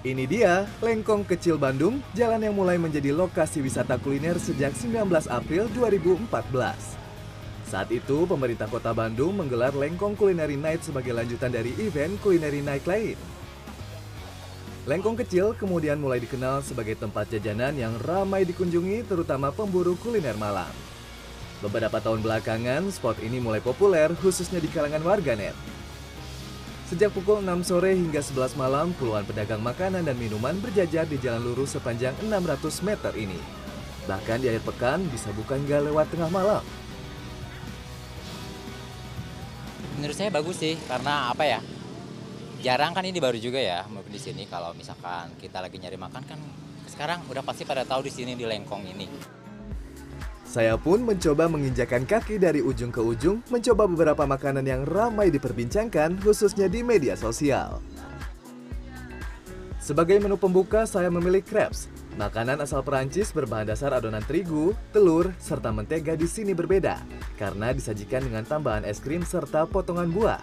Ini dia, Lengkong Kecil Bandung, jalan yang mulai menjadi lokasi wisata kuliner sejak 19 April 2014. Saat itu, pemerintah kota Bandung menggelar Lengkong Culinary Night sebagai lanjutan dari event Culinary Night lain. Lengkong Kecil kemudian mulai dikenal sebagai tempat jajanan yang ramai dikunjungi terutama pemburu kuliner malam. Beberapa tahun belakangan, spot ini mulai populer khususnya di kalangan warganet. Sejak pukul 6 sore hingga 11 malam, puluhan pedagang makanan dan minuman berjajar di jalan lurus sepanjang 600 meter ini. Bahkan di akhir pekan bisa buka hingga lewat tengah malam. Menurut saya bagus sih, karena apa ya? Jarang kan ini baru juga ya di sini kalau misalkan kita lagi nyari makan kan sekarang udah pasti pada tahu di sini di Lengkong ini. Saya pun mencoba menginjakan kaki dari ujung ke ujung, mencoba beberapa makanan yang ramai diperbincangkan, khususnya di media sosial. Sebagai menu pembuka, saya memilih crepes. Makanan asal Perancis berbahan dasar adonan terigu, telur, serta mentega di sini berbeda, karena disajikan dengan tambahan es krim serta potongan buah.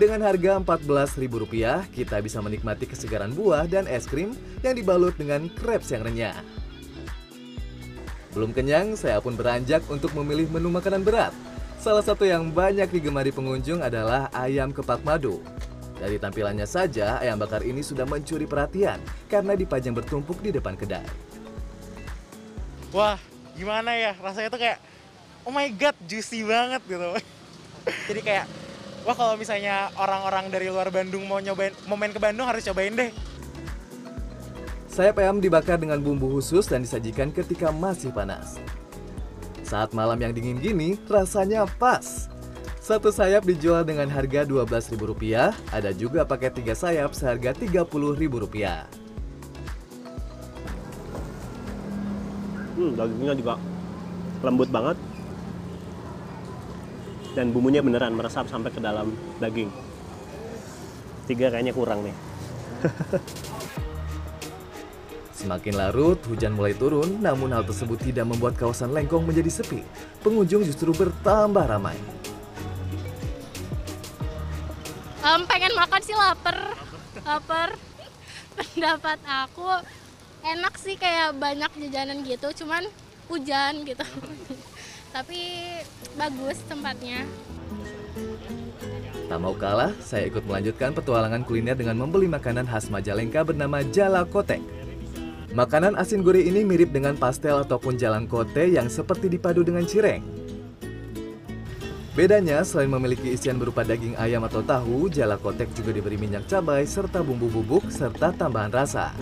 Dengan harga Rp14.000, kita bisa menikmati kesegaran buah dan es krim yang dibalut dengan crepes yang renyah. Belum kenyang, saya pun beranjak untuk memilih menu makanan berat. Salah satu yang banyak digemari pengunjung adalah ayam kepak madu. Dari tampilannya saja, ayam bakar ini sudah mencuri perhatian karena dipajang bertumpuk di depan kedai. Wah, gimana ya? Rasanya tuh kayak, oh my god, juicy banget gitu. Jadi kayak, wah kalau misalnya orang-orang dari luar Bandung mau nyobain, mau main ke Bandung harus cobain deh. Sayap ayam dibakar dengan bumbu khusus dan disajikan ketika masih panas. Saat malam yang dingin gini, rasanya pas. Satu sayap dijual dengan harga Rp12.000, ada juga paket tiga sayap seharga Rp30.000. Hmm, dagingnya juga lembut banget. Dan bumbunya beneran meresap sampai ke dalam daging. Tiga kayaknya kurang nih. Semakin larut, hujan mulai turun, namun hal tersebut tidak membuat kawasan Lengkong menjadi sepi. Pengunjung justru bertambah ramai. Um, pengen makan sih lapar, lapar. Pendapat aku enak sih kayak banyak jajanan gitu, cuman hujan gitu. Tapi bagus tempatnya. Tak mau kalah, saya ikut melanjutkan petualangan kuliner dengan membeli makanan khas Majalengka bernama Jala Kotek. Makanan asin gurih ini mirip dengan pastel ataupun jalan kote yang seperti dipadu dengan cireng. Bedanya, selain memiliki isian berupa daging ayam atau tahu, jala kotek juga diberi minyak cabai serta bumbu bubuk serta tambahan rasa.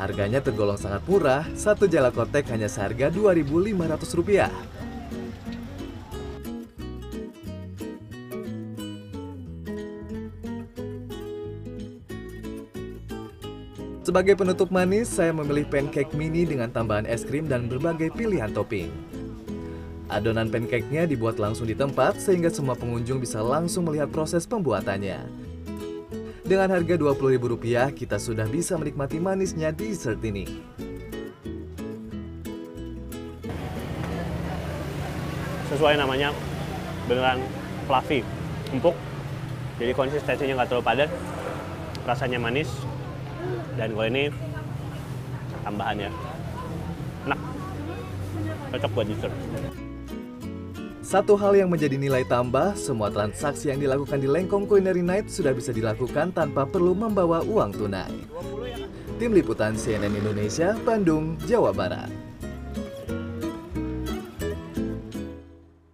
Harganya tergolong sangat murah, satu jala kotek hanya seharga Rp2.500. Sebagai penutup manis, saya memilih pancake mini dengan tambahan es krim dan berbagai pilihan topping. Adonan pancake-nya dibuat langsung di tempat sehingga semua pengunjung bisa langsung melihat proses pembuatannya. Dengan harga Rp20.000, kita sudah bisa menikmati manisnya dessert ini. Sesuai namanya, beneran fluffy, empuk. Jadi konsistensinya nggak terlalu padat, rasanya manis, dan kalau ini tambahannya enak cocok buat dessert satu hal yang menjadi nilai tambah, semua transaksi yang dilakukan di Lengkong Culinary Night sudah bisa dilakukan tanpa perlu membawa uang tunai. Tim Liputan CNN Indonesia, Bandung, Jawa Barat.